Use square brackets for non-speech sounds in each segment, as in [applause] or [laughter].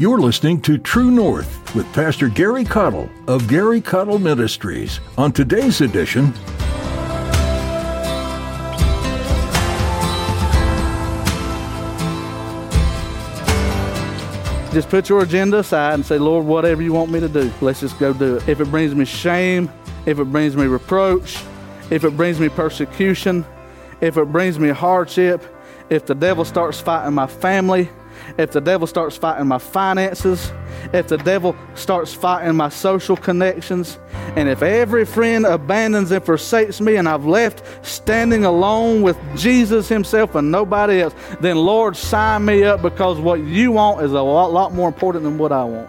You're listening to True North with Pastor Gary Caudill of Gary Caudill Ministries. On today's edition, Just put your agenda aside and say, Lord, whatever you want me to do, let's just go do it. If it brings me shame, if it brings me reproach, if it brings me persecution, if it brings me hardship, if the devil starts fighting my family, if the devil starts fighting my finances, if the devil starts fighting my social connections, and if every friend abandons and forsakes me and I've left standing alone with Jesus Himself and nobody else, then Lord, sign me up because what you want is a lot, lot more important than what I want.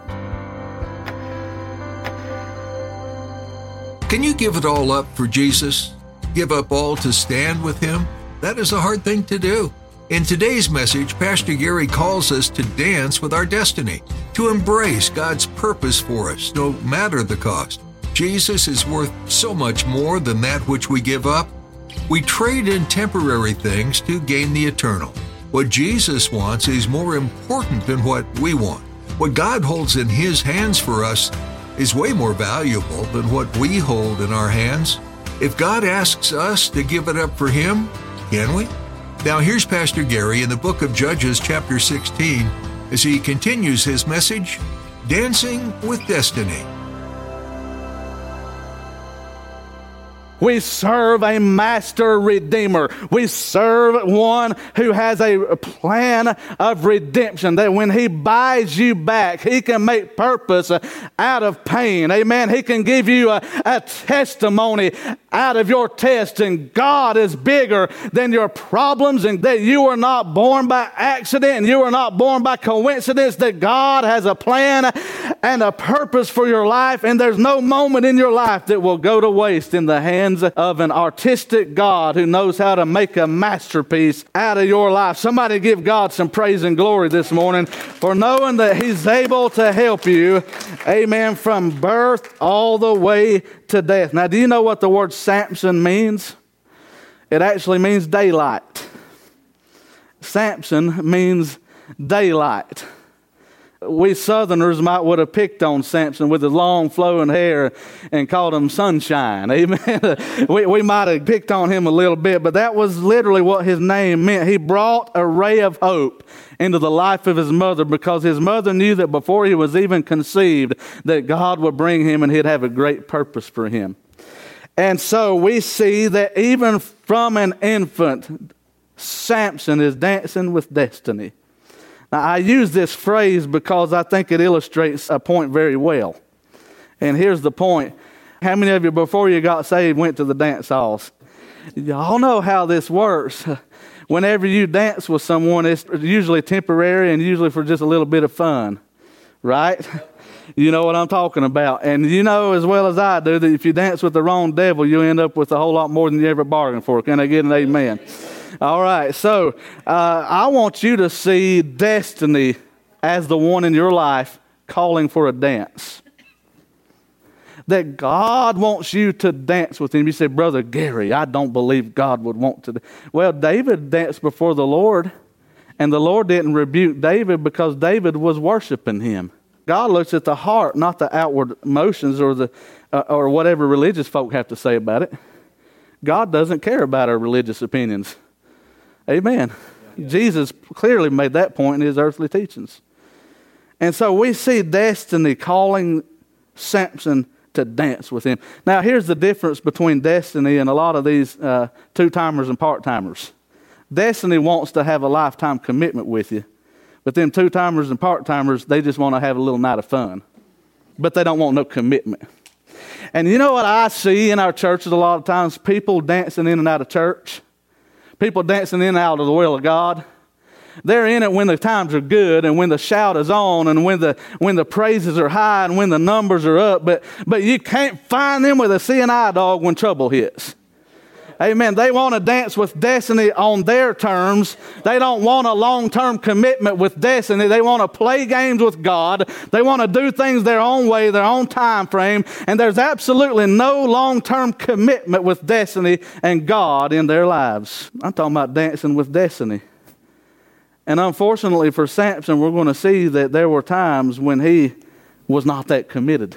Can you give it all up for Jesus? Give up all to stand with Him? That is a hard thing to do. In today's message, Pastor Gary calls us to dance with our destiny, to embrace God's purpose for us, no matter the cost. Jesus is worth so much more than that which we give up. We trade in temporary things to gain the eternal. What Jesus wants is more important than what we want. What God holds in His hands for us is way more valuable than what we hold in our hands. If God asks us to give it up for Him, can we? Now, here's Pastor Gary in the book of Judges, chapter 16, as he continues his message Dancing with Destiny. We serve a master redeemer. We serve one who has a plan of redemption that when he buys you back, he can make purpose out of pain. Amen. He can give you a, a testimony out of your test. And God is bigger than your problems and that you are not born by accident you are not born by coincidence, that God has a plan and a purpose for your life. And there's no moment in your life that will go to waste in the hands of an artistic God who knows how to make a masterpiece out of your life. Somebody give God some praise and glory this morning for knowing that He's able to help you, amen, from birth all the way to death. Now, do you know what the word Samson means? It actually means daylight. Samson means daylight we Southerners might would have picked on Samson with his long flowing hair and called him sunshine. [laughs] Amen. we, we might have picked on him a little bit, but that was literally what his name meant. He brought a ray of hope into the life of his mother because his mother knew that before he was even conceived that God would bring him and he'd have a great purpose for him. And so we see that even from an infant, Samson is dancing with destiny. Now, I use this phrase because I think it illustrates a point very well. And here's the point How many of you, before you got saved, went to the dance halls? Y'all know how this works. [laughs] Whenever you dance with someone, it's usually temporary and usually for just a little bit of fun, right? [laughs] You know what I'm talking about. And you know as well as I do that if you dance with the wrong devil, you end up with a whole lot more than you ever bargained for. Can I get an amen? All right, so uh, I want you to see destiny as the one in your life calling for a dance. That God wants you to dance with Him. You say, Brother Gary, I don't believe God would want to. Well, David danced before the Lord, and the Lord didn't rebuke David because David was worshiping Him. God looks at the heart, not the outward motions or, the, uh, or whatever religious folk have to say about it. God doesn't care about our religious opinions. Amen. Yeah. Jesus clearly made that point in his earthly teachings. And so we see destiny calling Samson to dance with him. Now, here's the difference between destiny and a lot of these uh, two timers and part timers. Destiny wants to have a lifetime commitment with you, but them two timers and part timers, they just want to have a little night of fun, but they don't want no commitment. And you know what I see in our churches a lot of times? People dancing in and out of church people dancing in and out of the will of God. They're in it when the times are good and when the shout is on and when the, when the praises are high and when the numbers are up, but, but you can't find them with a CNI dog when trouble hits. Amen. They want to dance with destiny on their terms. They don't want a long term commitment with destiny. They want to play games with God. They want to do things their own way, their own time frame. And there's absolutely no long term commitment with destiny and God in their lives. I'm talking about dancing with destiny. And unfortunately for Samson, we're going to see that there were times when he was not that committed.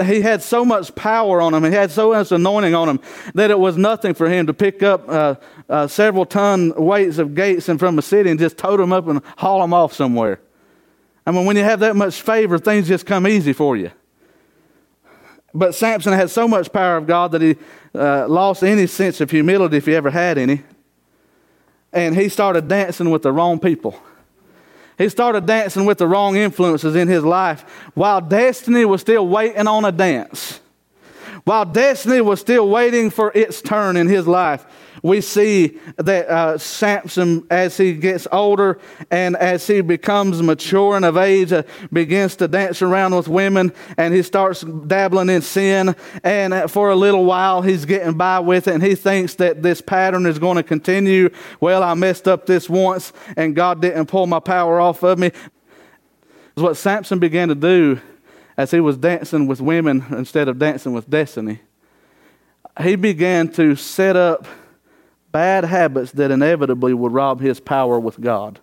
He had so much power on him, he had so much anointing on him, that it was nothing for him to pick up uh, uh, several ton weights of gates and from a city and just tote them up and haul them off somewhere. I mean, when you have that much favor, things just come easy for you. But Samson had so much power of God that he uh, lost any sense of humility if he ever had any. And he started dancing with the wrong people. He started dancing with the wrong influences in his life while destiny was still waiting on a dance. While destiny was still waiting for its turn in his life, we see that uh, Samson, as he gets older and as he becomes mature and of age, uh, begins to dance around with women and he starts dabbling in sin. And for a little while, he's getting by with it and he thinks that this pattern is going to continue. Well, I messed up this once and God didn't pull my power off of me. Is What Samson began to do as he was dancing with women instead of dancing with destiny, he began to set up bad habits that inevitably would rob his power with God.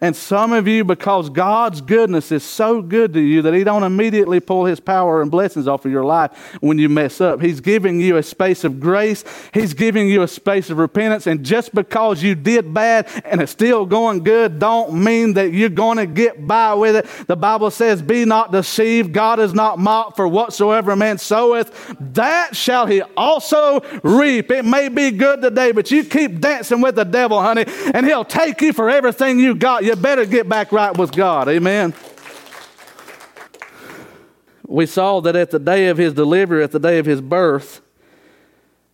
And some of you, because God's goodness is so good to you that He don't immediately pull His power and blessings off of your life when you mess up. He's giving you a space of grace. He's giving you a space of repentance. And just because you did bad and it's still going good, don't mean that you're going to get by with it. The Bible says, "Be not deceived. God is not mocked. For whatsoever man soweth, that shall he also reap." It may be good today, but you keep dancing with the devil, honey, and he'll take you for everything you got you better get back right with God. Amen. We saw that at the day of his delivery, at the day of his birth,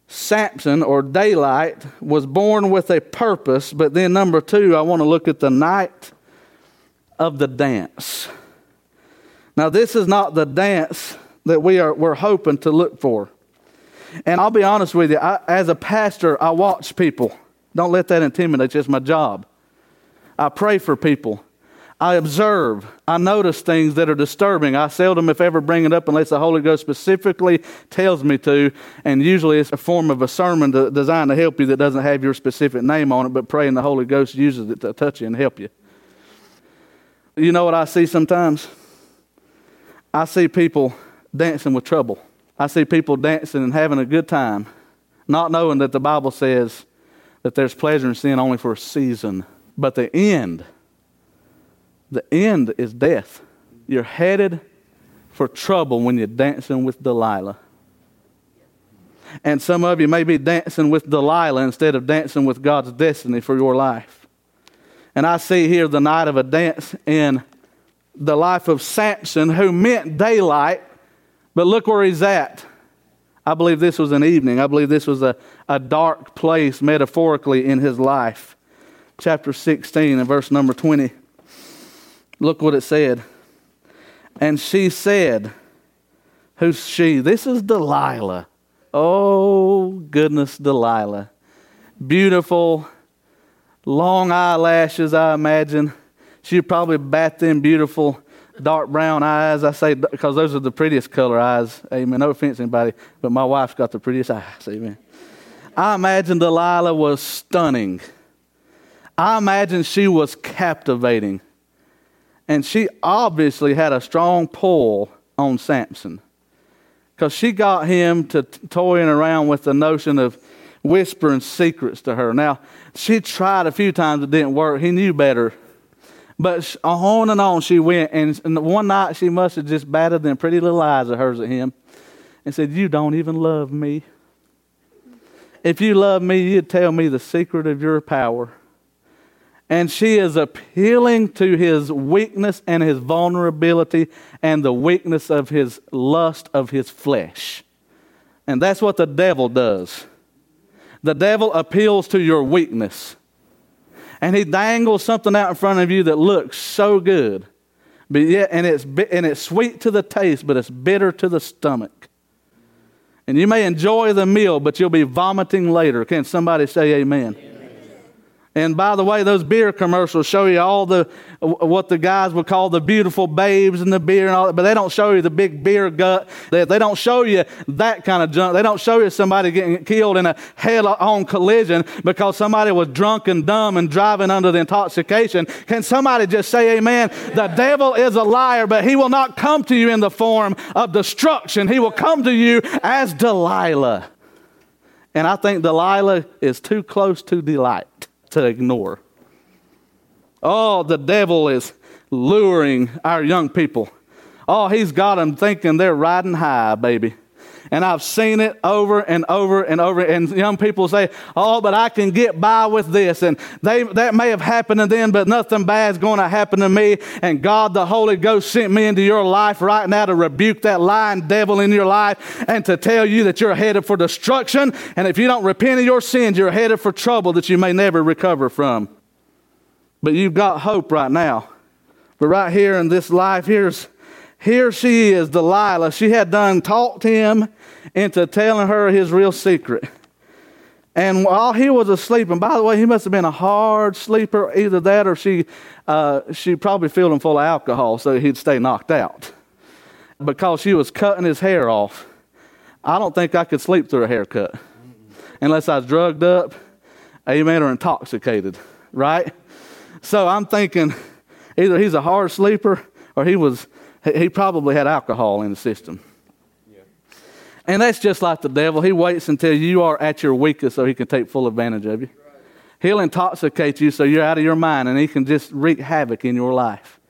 Samson or daylight was born with a purpose. But then, number two, I want to look at the night of the dance. Now, this is not the dance that we are we're hoping to look for. And I'll be honest with you, I, as a pastor, I watch people. Don't let that intimidate you. It's my job. I pray for people. I observe. I notice things that are disturbing. I seldom, if ever, bring it up unless the Holy Ghost specifically tells me to. And usually it's a form of a sermon to, designed to help you that doesn't have your specific name on it, but praying the Holy Ghost uses it to touch you and help you. You know what I see sometimes? I see people dancing with trouble. I see people dancing and having a good time, not knowing that the Bible says that there's pleasure in sin only for a season. But the end, the end is death. You're headed for trouble when you're dancing with Delilah. And some of you may be dancing with Delilah instead of dancing with God's destiny for your life. And I see here the night of a dance in the life of Samson, who meant daylight, but look where he's at. I believe this was an evening. I believe this was a, a dark place metaphorically in his life chapter 16 and verse number 20. Look what it said. And she said, Who's she? This is Delilah. Oh, goodness, Delilah. Beautiful, long eyelashes, I imagine. She'd probably bat them beautiful dark brown eyes. I say because those are the prettiest color eyes. Amen. No offense anybody, but my wife's got the prettiest eyes. Amen. I imagine Delilah was stunning. I imagine she was captivating. And she obviously had a strong pull on Samson because she got him to toying around with the notion of whispering secrets to her. Now, she tried a few times, it didn't work. He knew better. But uh, on and on she went. And one night she must have just batted them pretty little eyes of hers at him and said, You don't even love me. If you love me, you'd tell me the secret of your power. And she is appealing to his weakness and his vulnerability and the weakness of his lust of his flesh. And that's what the devil does. The devil appeals to your weakness. And he dangles something out in front of you that looks so good. But yet, and it's, and it's sweet to the taste, but it's bitter to the stomach. And you may enjoy the meal, but you'll be vomiting later. Can somebody say amen? amen. And by the way, those beer commercials show you all the what the guys would call the beautiful babes and the beer and all that, but they don't show you the big beer gut. They, they don't show you that kind of junk. They don't show you somebody getting killed in a head-on collision because somebody was drunk and dumb and driving under the intoxication. Can somebody just say amen? The devil is a liar, but he will not come to you in the form of destruction. He will come to you as Delilah. And I think Delilah is too close to delight to ignore. Oh, the devil is luring our young people. Oh, he's got them thinking they're riding high, baby. And I've seen it over and over and over. And young people say, Oh, but I can get by with this. And they, that may have happened to them, but nothing bad's going to happen to me. And God, the Holy Ghost, sent me into your life right now to rebuke that lying devil in your life and to tell you that you're headed for destruction. And if you don't repent of your sins, you're headed for trouble that you may never recover from. But you've got hope right now. But right here in this life, here's here she is, Delilah. She had done talked him into telling her his real secret. And while he was asleep, and by the way, he must have been a hard sleeper, either that or she, uh, she probably filled him full of alcohol so he'd stay knocked out because she was cutting his hair off. I don't think I could sleep through a haircut unless I was drugged up, amen, or intoxicated, right? So I'm thinking either he's a hard sleeper or he was he probably had alcohol in the system. And that's just like the devil. He waits until you are at your weakest so he can take full advantage of you. He'll intoxicate you so you're out of your mind and he can just wreak havoc in your life.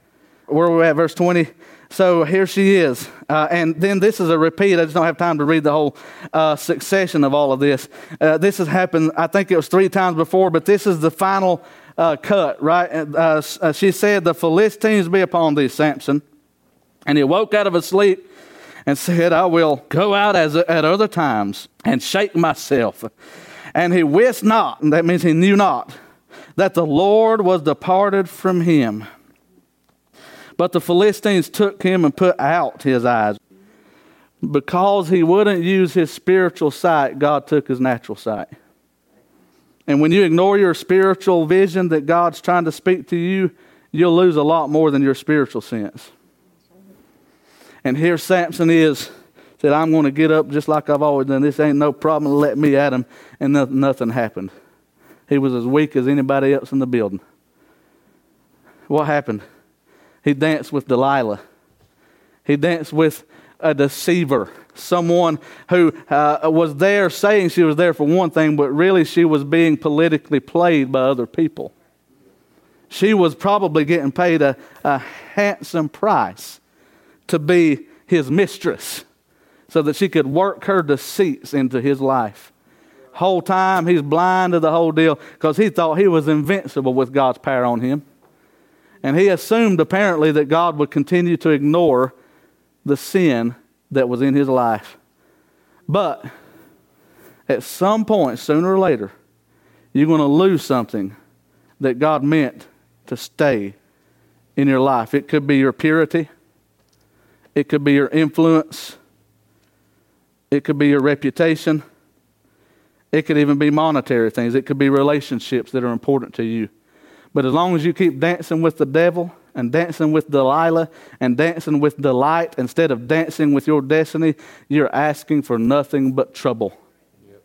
Where are we at? Verse 20. So here she is. Uh, and then this is a repeat. I just don't have time to read the whole uh, succession of all of this. Uh, this has happened, I think it was three times before, but this is the final uh, cut, right? Uh, uh, she said, The Philistines be upon thee, Samson. And he woke out of his sleep and said, I will go out as at other times and shake myself. And he wist not, and that means he knew not, that the Lord was departed from him. But the Philistines took him and put out his eyes. Because he wouldn't use his spiritual sight, God took his natural sight. And when you ignore your spiritual vision that God's trying to speak to you, you'll lose a lot more than your spiritual sense. And here Samson is, said, I'm going to get up just like I've always done. This ain't no problem. Let me at him. And nothing, nothing happened. He was as weak as anybody else in the building. What happened? He danced with Delilah. He danced with a deceiver, someone who uh, was there saying she was there for one thing, but really she was being politically played by other people. She was probably getting paid a, a handsome price to be his mistress so that she could work her deceits into his life. Whole time he's blind to the whole deal because he thought he was invincible with God's power on him. And he assumed apparently that God would continue to ignore the sin that was in his life. But at some point, sooner or later, you're going to lose something that God meant to stay in your life. It could be your purity, it could be your influence. It could be your reputation. It could even be monetary things. It could be relationships that are important to you. But as long as you keep dancing with the devil and dancing with Delilah and dancing with delight instead of dancing with your destiny, you're asking for nothing but trouble. Yep.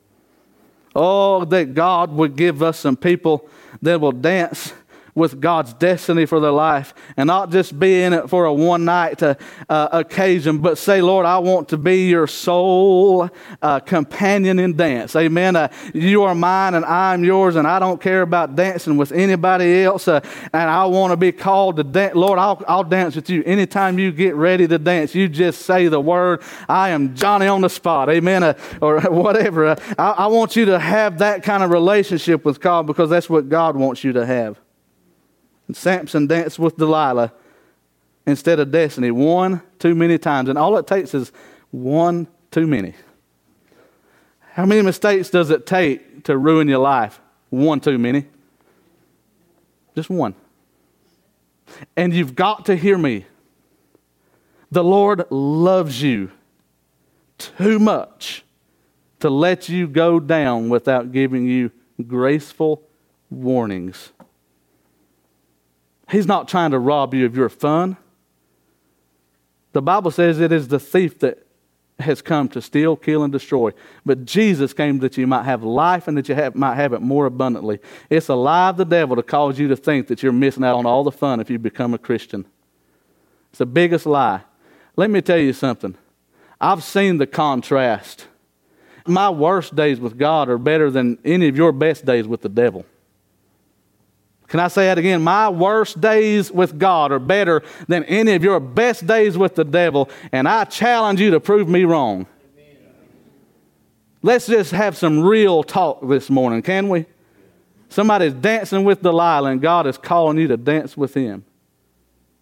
Oh, that God would give us some people that will dance with God's destiny for their life and not just be in it for a one night uh, uh, occasion, but say, Lord, I want to be your sole uh, companion in dance. Amen. Uh, you are mine and I'm yours, and I don't care about dancing with anybody else. Uh, and I want to be called to dance. Lord, I'll, I'll dance with you. Anytime you get ready to dance, you just say the word, I am Johnny on the spot. Amen. Uh, or [laughs] whatever. I, I want you to have that kind of relationship with God because that's what God wants you to have. Samson danced with Delilah instead of destiny one too many times. And all it takes is one too many. How many mistakes does it take to ruin your life? One too many. Just one. And you've got to hear me. The Lord loves you too much to let you go down without giving you graceful warnings. He's not trying to rob you of your fun. The Bible says it is the thief that has come to steal, kill, and destroy. But Jesus came that you might have life and that you have, might have it more abundantly. It's a lie of the devil to cause you to think that you're missing out on all the fun if you become a Christian. It's the biggest lie. Let me tell you something. I've seen the contrast. My worst days with God are better than any of your best days with the devil. Can I say that again? My worst days with God are better than any of your best days with the devil, and I challenge you to prove me wrong. Let's just have some real talk this morning, can we? Somebody's dancing with Delilah, and God is calling you to dance with him.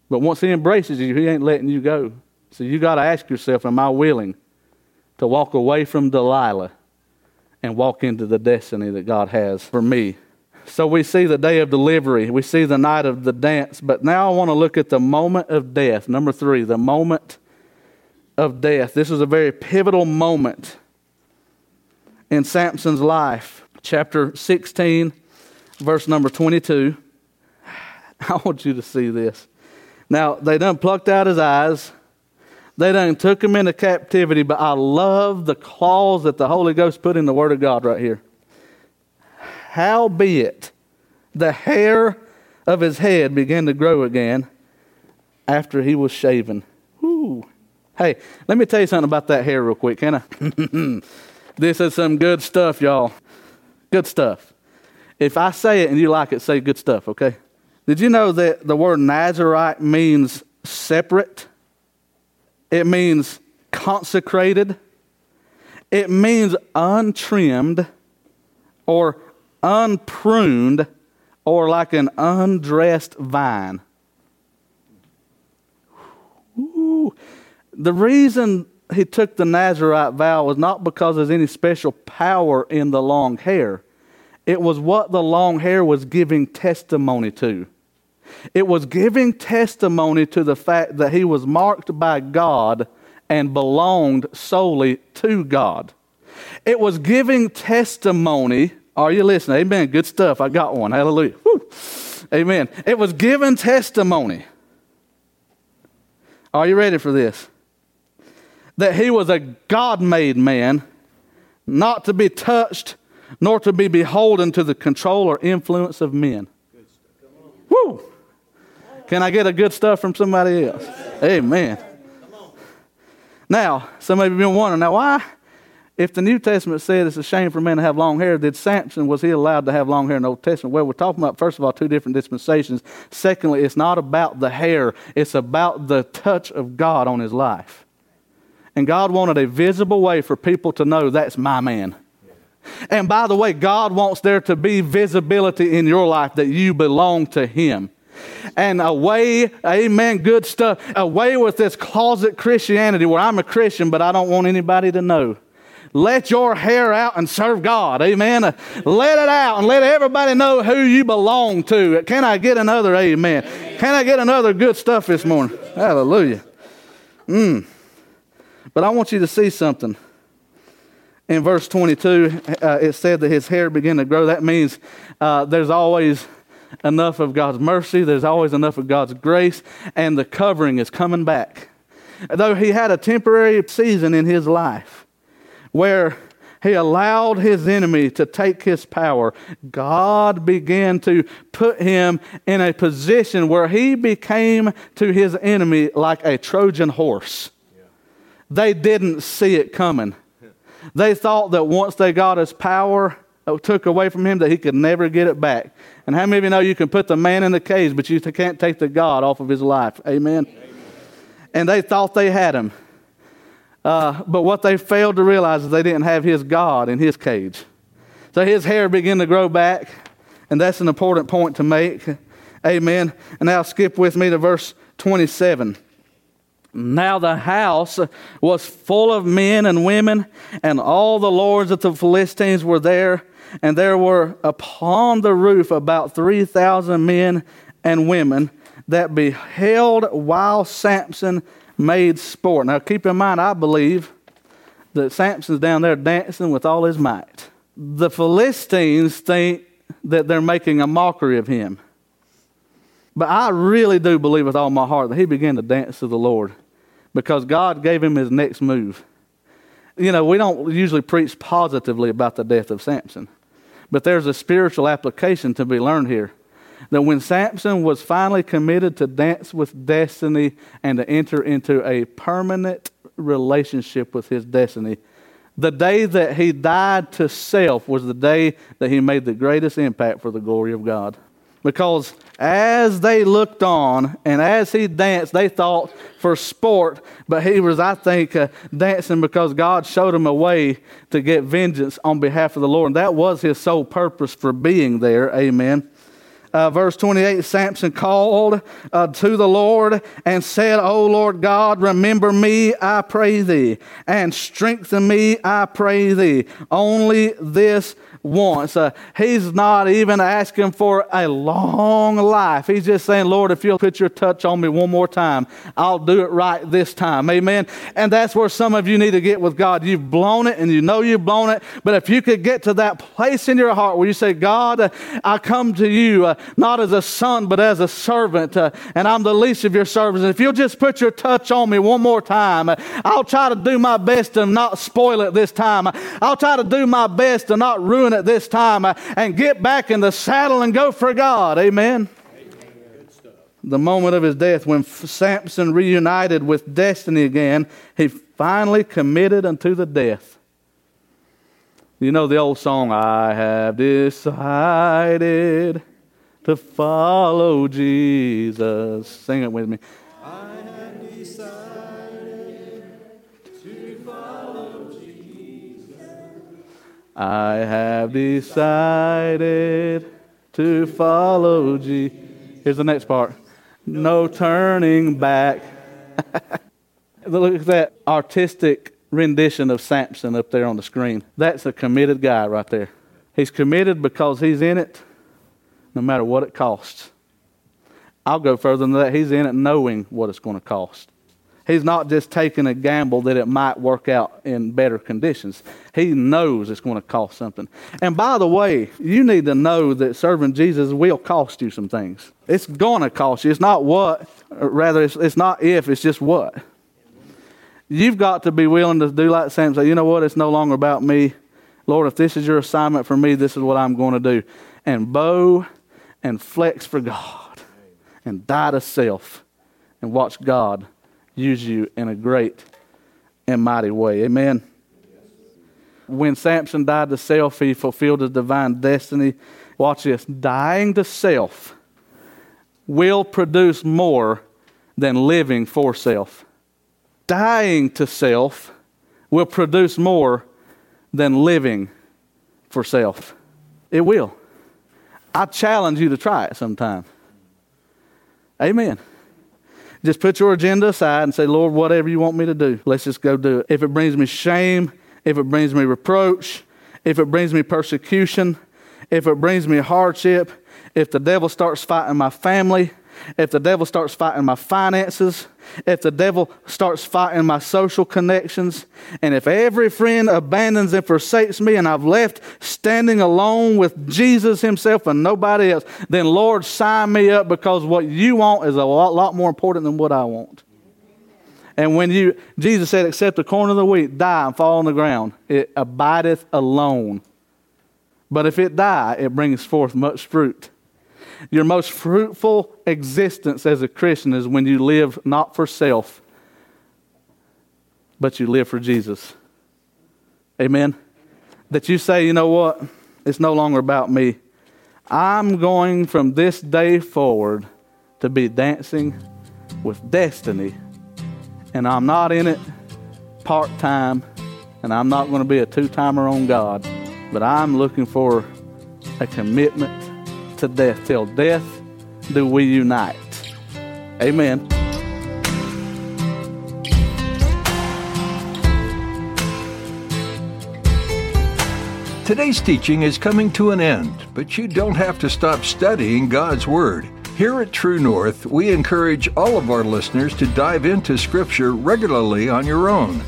But once he embraces you, he ain't letting you go. So you got to ask yourself, am I willing to walk away from Delilah and walk into the destiny that God has for me? So we see the day of delivery, we see the night of the dance, but now I want to look at the moment of death. Number three, the moment of death. This is a very pivotal moment in Samson's life. Chapter 16, verse number 22. [sighs] I want you to see this. Now, they done plucked out his eyes. They done took him into captivity, but I love the clause that the Holy Ghost put in the Word of God right here. Howbeit, the hair of his head began to grow again after he was shaven. Whew. Hey, let me tell you something about that hair real quick, can I? [laughs] this is some good stuff, y'all. Good stuff. If I say it and you like it, say good stuff, okay? Did you know that the word Nazarite means separate? It means consecrated. It means untrimmed or unpruned, or like an undressed vine. Ooh. The reason he took the Nazarite vow was not because there's any special power in the long hair. It was what the long hair was giving testimony to. It was giving testimony to the fact that he was marked by God and belonged solely to God. It was giving testimony are you listening? Amen. Good stuff. I got one. Hallelujah. Woo. Amen. It was given testimony. Are you ready for this? That he was a God made man, not to be touched, nor to be beholden to the control or influence of men. Woo! Can I get a good stuff from somebody else? Amen. Now, some of you have been wondering, now why? If the New Testament said it's a shame for men to have long hair, did Samson, was he allowed to have long hair in the Old Testament? Well, we're talking about, first of all, two different dispensations. Secondly, it's not about the hair, it's about the touch of God on his life. And God wanted a visible way for people to know that's my man. And by the way, God wants there to be visibility in your life that you belong to Him. And away, amen, good stuff, away with this closet Christianity where I'm a Christian, but I don't want anybody to know. Let your hair out and serve God. Amen. Let it out and let everybody know who you belong to. Can I get another amen? Can I get another good stuff this morning? Hallelujah. Mm. But I want you to see something. In verse 22, uh, it said that his hair began to grow. That means uh, there's always enough of God's mercy, there's always enough of God's grace, and the covering is coming back. Though he had a temporary season in his life, where he allowed his enemy to take his power, God began to put him in a position where he became to his enemy like a Trojan horse. Yeah. They didn't see it coming. They thought that once they got his power, uh, took away from him, that he could never get it back. And how many of you know you can put the man in the cage, but you can't take the God off of his life? Amen. Amen. And they thought they had him. Uh, but what they failed to realize is they didn't have his God in his cage. So his hair began to grow back, and that's an important point to make. Amen. And now skip with me to verse 27. Now the house was full of men and women, and all the lords of the Philistines were there, and there were upon the roof about 3,000 men and women that beheld while Samson made sport. Now, keep in mind, I believe that Samson's down there dancing with all his might. The Philistines think that they're making a mockery of him. But I really do believe with all my heart that he began to dance to the Lord because God gave him his next move. You know, we don't usually preach positively about the death of Samson, but there's a spiritual application to be learned here. That when Samson was finally committed to dance with destiny and to enter into a permanent relationship with his destiny, the day that he died to self was the day that he made the greatest impact for the glory of God. Because as they looked on and as he danced, they thought for sport, but he was, I think, uh, dancing because God showed him a way to get vengeance on behalf of the Lord. And that was his sole purpose for being there. Amen. Uh, verse 28 Samson called uh, to the Lord and said, O Lord God, remember me, I pray thee, and strengthen me, I pray thee. Only this wants. Uh, he's not even asking for a long life. He's just saying, Lord, if you'll put your touch on me one more time, I'll do it right this time. Amen. And that's where some of you need to get with God. You've blown it and you know you've blown it. But if you could get to that place in your heart where you say, God, uh, I come to you uh, not as a son, but as a servant, uh, and I'm the least of your servants. And if you'll just put your touch on me one more time, uh, I'll try to do my best to not spoil it this time. I'll try to do my best to not ruin doing it this time uh, and get back in the saddle and go for God. Amen. The moment of his death, when Samson reunited with destiny again, he finally committed unto the death. You know the old song, I have decided to follow Jesus. Sing it with me. I have decided to follow Jesus. Here's the next part. No turning back. [laughs] Look at that artistic rendition of Samson up there on the screen. That's a committed guy right there. He's committed because he's in it no matter what it costs. I'll go further than that. He's in it knowing what it's going to cost. He's not just taking a gamble that it might work out in better conditions. He knows it's going to cost something. And by the way, you need to know that serving Jesus will cost you some things. It's going to cost you. It's not what, rather, it's, it's not if, it's just what. You've got to be willing to do like Sam say, you know what, it's no longer about me. Lord, if this is your assignment for me, this is what I'm going to do. And bow and flex for God and die to self and watch God use you in a great and mighty way. Amen. When Samson died to self, he fulfilled his divine destiny. Watch this dying to self will produce more than living for self. Dying to self will produce more than living for self. It will. I challenge you to try it sometime. Amen. Just put your agenda aside and say, Lord, whatever you want me to do, let's just go do it. If it brings me shame, if it brings me reproach, if it brings me persecution, if it brings me hardship, if the devil starts fighting my family, if the devil starts fighting my finances, if the devil starts fighting my social connections, and if every friend abandons and forsakes me and I've left standing alone with Jesus Himself and nobody else, then Lord, sign me up because what you want is a lot, lot more important than what I want. And when you, Jesus said, except the corn of the wheat die and fall on the ground, it abideth alone. But if it die, it brings forth much fruit. Your most fruitful existence as a Christian is when you live not for self, but you live for Jesus. Amen? That you say, you know what? It's no longer about me. I'm going from this day forward to be dancing with destiny. And I'm not in it part time, and I'm not going to be a two timer on God, but I'm looking for a commitment to death. Till death do we unite. Amen. Today's teaching is coming to an end, but you don't have to stop studying God's Word. Here at True North, we encourage all of our listeners to dive into Scripture regularly on your own.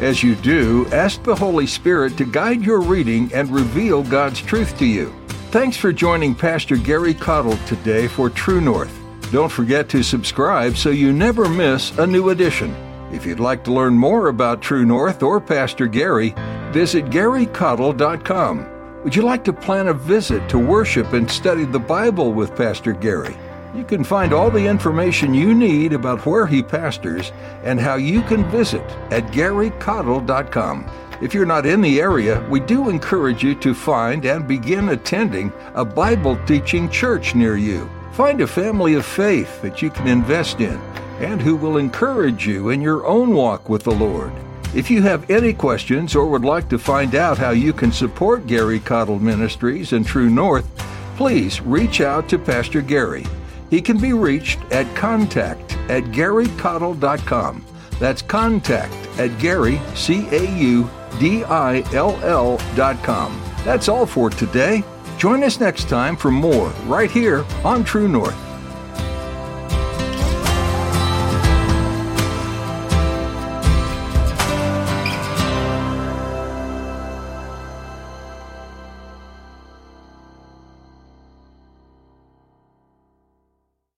As you do, ask the Holy Spirit to guide your reading and reveal God's truth to you. Thanks for joining Pastor Gary Caudill today for True North. Don't forget to subscribe so you never miss a new edition. If you'd like to learn more about True North or Pastor Gary, visit garycaudill.com. Would you like to plan a visit to worship and study the Bible with Pastor Gary? You can find all the information you need about where he pastors and how you can visit at garycaudill.com. If you're not in the area, we do encourage you to find and begin attending a Bible teaching church near you. Find a family of faith that you can invest in and who will encourage you in your own walk with the Lord. If you have any questions or would like to find out how you can support Gary Caudill Ministries and True North, please reach out to Pastor Gary. He can be reached at contact at garycaudill.com. That's contact at Gary, C A U D I L L dot com. That's all for today. Join us next time for more right here on True North.